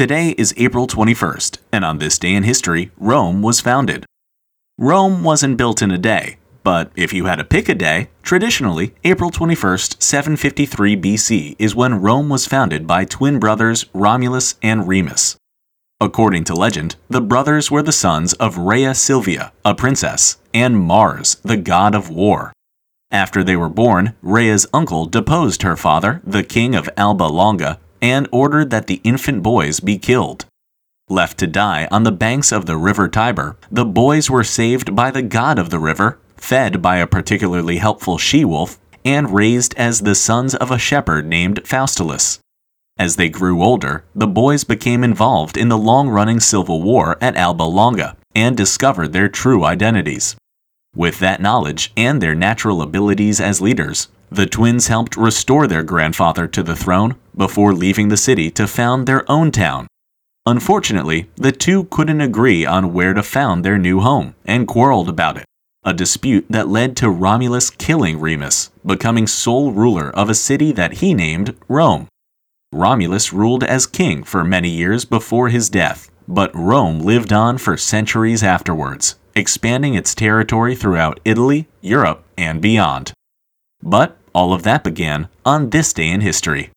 Today is April 21st, and on this day in history, Rome was founded. Rome wasn't built in a day, but if you had to pick a day, traditionally, April 21st, 753 BC is when Rome was founded by twin brothers Romulus and Remus. According to legend, the brothers were the sons of Rhea Silvia, a princess, and Mars, the god of war. After they were born, Rhea's uncle deposed her father, the king of Alba Longa, and ordered that the infant boys be killed. Left to die on the banks of the river Tiber, the boys were saved by the god of the river, fed by a particularly helpful she wolf, and raised as the sons of a shepherd named Faustulus. As they grew older, the boys became involved in the long running civil war at Alba Longa and discovered their true identities. With that knowledge and their natural abilities as leaders, the twins helped restore their grandfather to the throne before leaving the city to found their own town. Unfortunately, the two couldn't agree on where to found their new home and quarreled about it, a dispute that led to Romulus killing Remus, becoming sole ruler of a city that he named Rome. Romulus ruled as king for many years before his death, but Rome lived on for centuries afterwards expanding its territory throughout Italy, Europe, and beyond. But all of that began on this day in history.